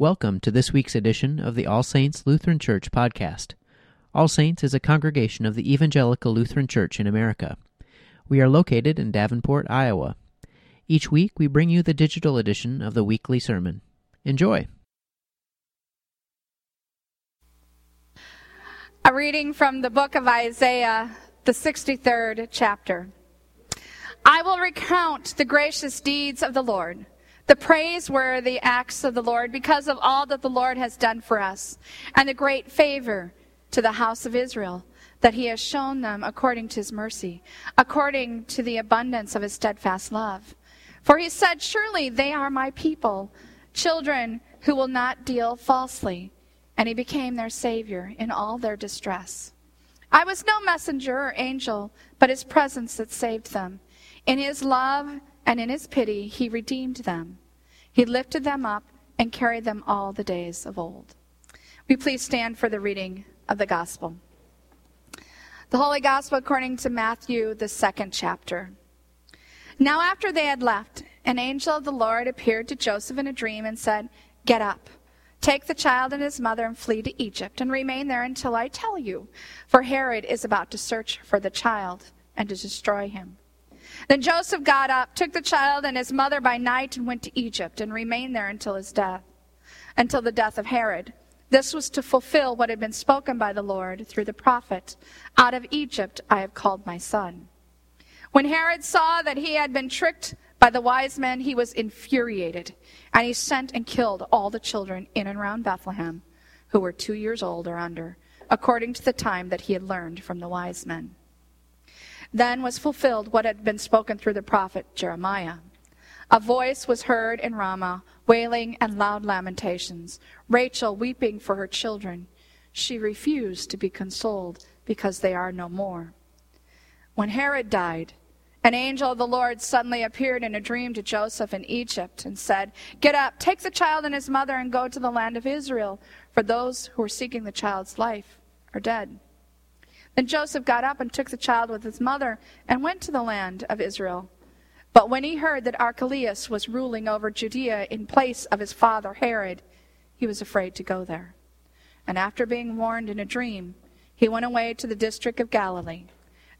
Welcome to this week's edition of the All Saints Lutheran Church podcast. All Saints is a congregation of the Evangelical Lutheran Church in America. We are located in Davenport, Iowa. Each week we bring you the digital edition of the weekly sermon. Enjoy. A reading from the book of Isaiah, the 63rd chapter. I will recount the gracious deeds of the Lord the praiseworthy acts of the Lord because of all that the Lord has done for us, and the great favor to the house of Israel that he has shown them according to his mercy, according to the abundance of his steadfast love. For he said, Surely they are my people, children who will not deal falsely. And he became their Savior in all their distress. I was no messenger or angel, but his presence that saved them. In his love and in his pity he redeemed them. He lifted them up and carried them all the days of old. We please stand for the reading of the gospel. The Holy Gospel according to Matthew, the second chapter. Now, after they had left, an angel of the Lord appeared to Joseph in a dream and said, Get up, take the child and his mother and flee to Egypt, and remain there until I tell you, for Herod is about to search for the child and to destroy him. Then Joseph got up, took the child and his mother by night, and went to Egypt, and remained there until his death, until the death of Herod. This was to fulfill what had been spoken by the Lord through the prophet Out of Egypt I have called my son. When Herod saw that he had been tricked by the wise men, he was infuriated, and he sent and killed all the children in and around Bethlehem who were two years old or under, according to the time that he had learned from the wise men. Then was fulfilled what had been spoken through the prophet Jeremiah. A voice was heard in Ramah, wailing and loud lamentations, Rachel weeping for her children. She refused to be consoled because they are no more. When Herod died, an angel of the Lord suddenly appeared in a dream to Joseph in Egypt and said, Get up, take the child and his mother, and go to the land of Israel, for those who are seeking the child's life are dead. Then Joseph got up and took the child with his mother and went to the land of Israel. But when he heard that Archelaus was ruling over Judea in place of his father Herod, he was afraid to go there. And after being warned in a dream, he went away to the district of Galilee.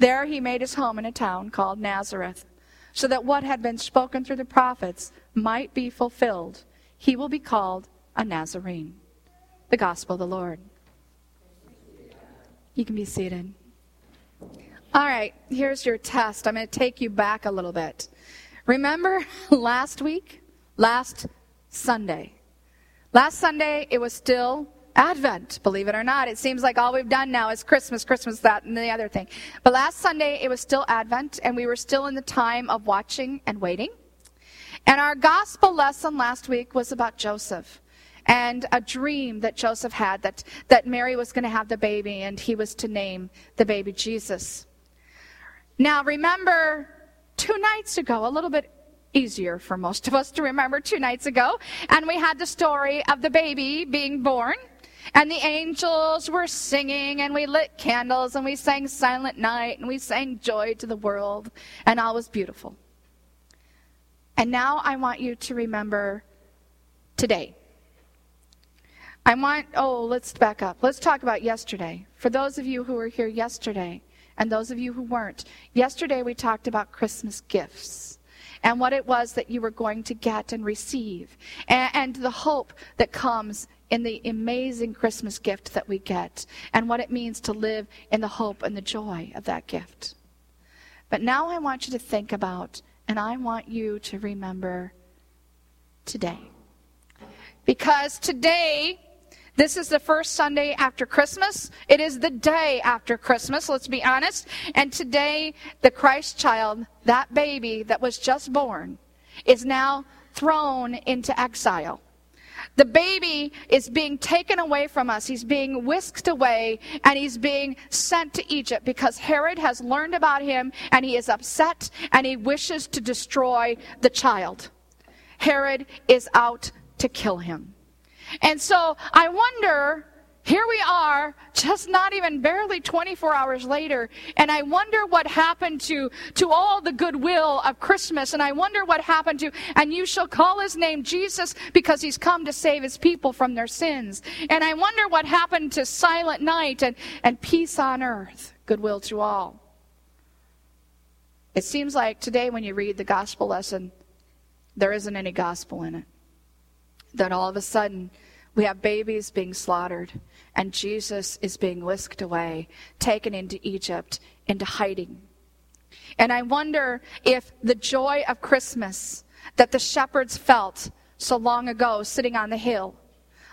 There he made his home in a town called Nazareth, so that what had been spoken through the prophets might be fulfilled. He will be called a Nazarene. The Gospel of the Lord. You can be seated. All right, here's your test. I'm going to take you back a little bit. Remember last week? Last Sunday. Last Sunday, it was still Advent, believe it or not. It seems like all we've done now is Christmas, Christmas, that, and the other thing. But last Sunday, it was still Advent, and we were still in the time of watching and waiting. And our gospel lesson last week was about Joseph and a dream that Joseph had that, that Mary was going to have the baby and he was to name the baby Jesus. Now, remember two nights ago, a little bit easier for most of us to remember two nights ago, and we had the story of the baby being born. And the angels were singing, and we lit candles, and we sang Silent Night, and we sang Joy to the World, and all was beautiful. And now I want you to remember today. I want, oh, let's back up. Let's talk about yesterday. For those of you who were here yesterday, and those of you who weren't, yesterday we talked about Christmas gifts and what it was that you were going to get and receive, and, and the hope that comes in the amazing Christmas gift that we get, and what it means to live in the hope and the joy of that gift. But now I want you to think about, and I want you to remember today. Because today this is the first Sunday after Christmas. It is the day after Christmas, let's be honest. And today, the Christ child, that baby that was just born, is now thrown into exile. The baby is being taken away from us. He's being whisked away and he's being sent to Egypt because Herod has learned about him and he is upset and he wishes to destroy the child. Herod is out to kill him. And so I wonder here we are, just not even barely 24 hours later, and I wonder what happened to, to all the goodwill of Christmas, and I wonder what happened to, and you shall call his name Jesus because he's come to save his people from their sins. And I wonder what happened to Silent Night and, and peace on earth, goodwill to all. It seems like today when you read the gospel lesson, there isn't any gospel in it. That all of a sudden, we have babies being slaughtered, and Jesus is being whisked away, taken into Egypt, into hiding. And I wonder if the joy of Christmas that the shepherds felt so long ago sitting on the hill,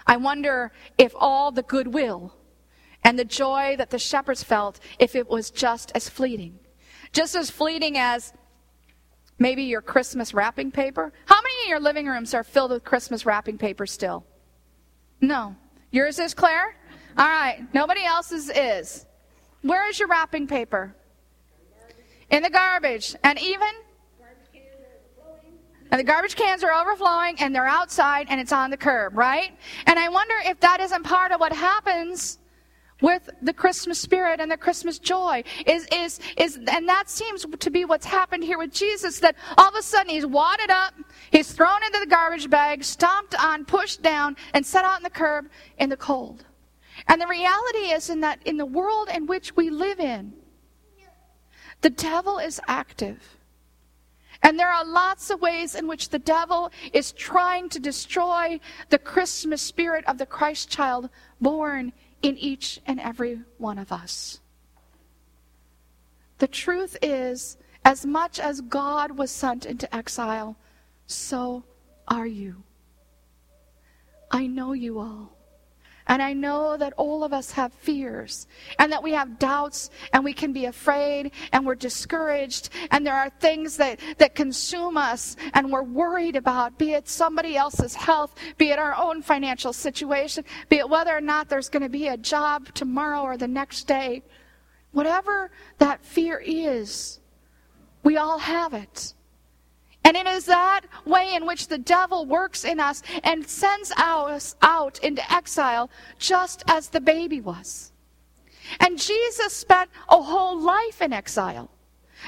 I wonder if all the goodwill and the joy that the shepherds felt, if it was just as fleeting. Just as fleeting as maybe your Christmas wrapping paper. How many of your living rooms are filled with Christmas wrapping paper still? No. Yours is, Claire? All right. Nobody else's is. Where is your wrapping paper? In the garbage. And even? And the garbage cans are overflowing and they're outside and it's on the curb, right? And I wonder if that isn't part of what happens with the Christmas spirit and the Christmas joy. Is, is, is, and that seems to be what's happened here with Jesus, that all of a sudden he's wadded up, he's thrown into the garbage bag, stomped on, pushed down, and set out in the curb in the cold. And the reality is in that in the world in which we live in, the devil is active. And there are lots of ways in which the devil is trying to destroy the Christmas spirit of the Christ child born in each and every one of us. The truth is, as much as God was sent into exile, so are you. I know you all. And I know that all of us have fears and that we have doubts and we can be afraid and we're discouraged and there are things that, that consume us and we're worried about, be it somebody else's health, be it our own financial situation, be it whether or not there's going to be a job tomorrow or the next day. Whatever that fear is, we all have it. And it is that way in which the devil works in us and sends us out into exile just as the baby was. And Jesus spent a whole life in exile.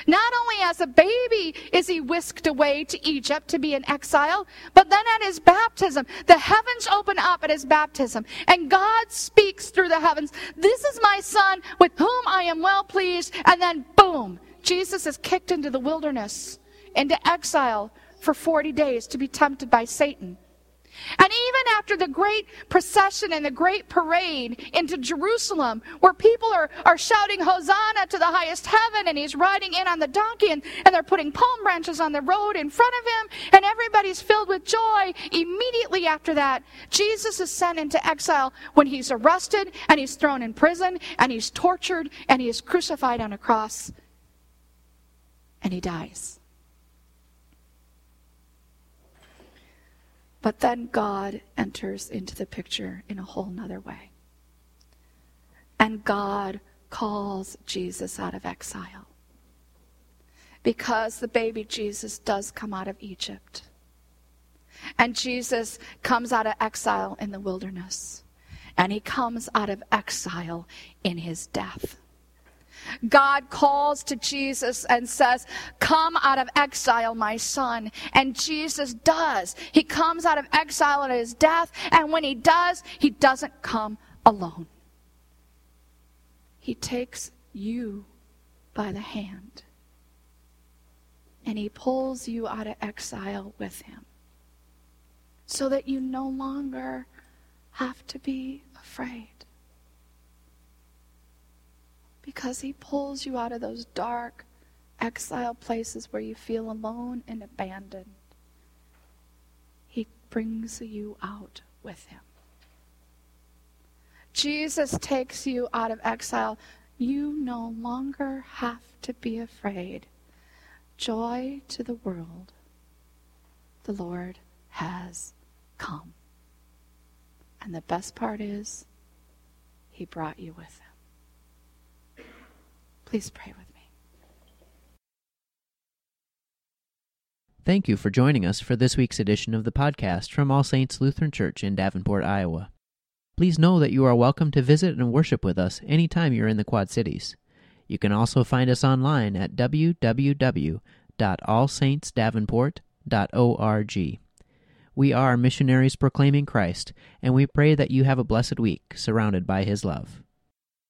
Not only as a baby is he whisked away to Egypt to be in exile, but then at his baptism, the heavens open up at his baptism, and God speaks through the heavens, This is my son with whom I am well pleased. And then, boom, Jesus is kicked into the wilderness into exile for 40 days to be tempted by Satan. And even after the great procession and the great parade into Jerusalem, where people are, are shouting Hosanna to the highest heaven, and he's riding in on the donkey, and, and they're putting palm branches on the road in front of him, and everybody's filled with joy, immediately after that, Jesus is sent into exile when he's arrested, and he's thrown in prison, and he's tortured, and he is crucified on a cross, and he dies. But then God enters into the picture in a whole nother way. And God calls Jesus out of exile. Because the baby Jesus does come out of Egypt. And Jesus comes out of exile in the wilderness. And he comes out of exile in his death. God calls to Jesus and says, Come out of exile, my son. And Jesus does. He comes out of exile at his death, and when he does, he doesn't come alone. He takes you by the hand and he pulls you out of exile with him so that you no longer have to be afraid because He pulls you out of those dark, exile places where you feel alone and abandoned. He brings you out with Him. Jesus takes you out of exile. You no longer have to be afraid. Joy to the world. The Lord has come. And the best part is, He brought you with Him. Please pray with me. Thank you for joining us for this week's edition of the podcast from All Saints Lutheran Church in Davenport, Iowa. Please know that you are welcome to visit and worship with us anytime you're in the Quad Cities. You can also find us online at www.allsaintsdavenport.org. We are missionaries proclaiming Christ, and we pray that you have a blessed week surrounded by His love.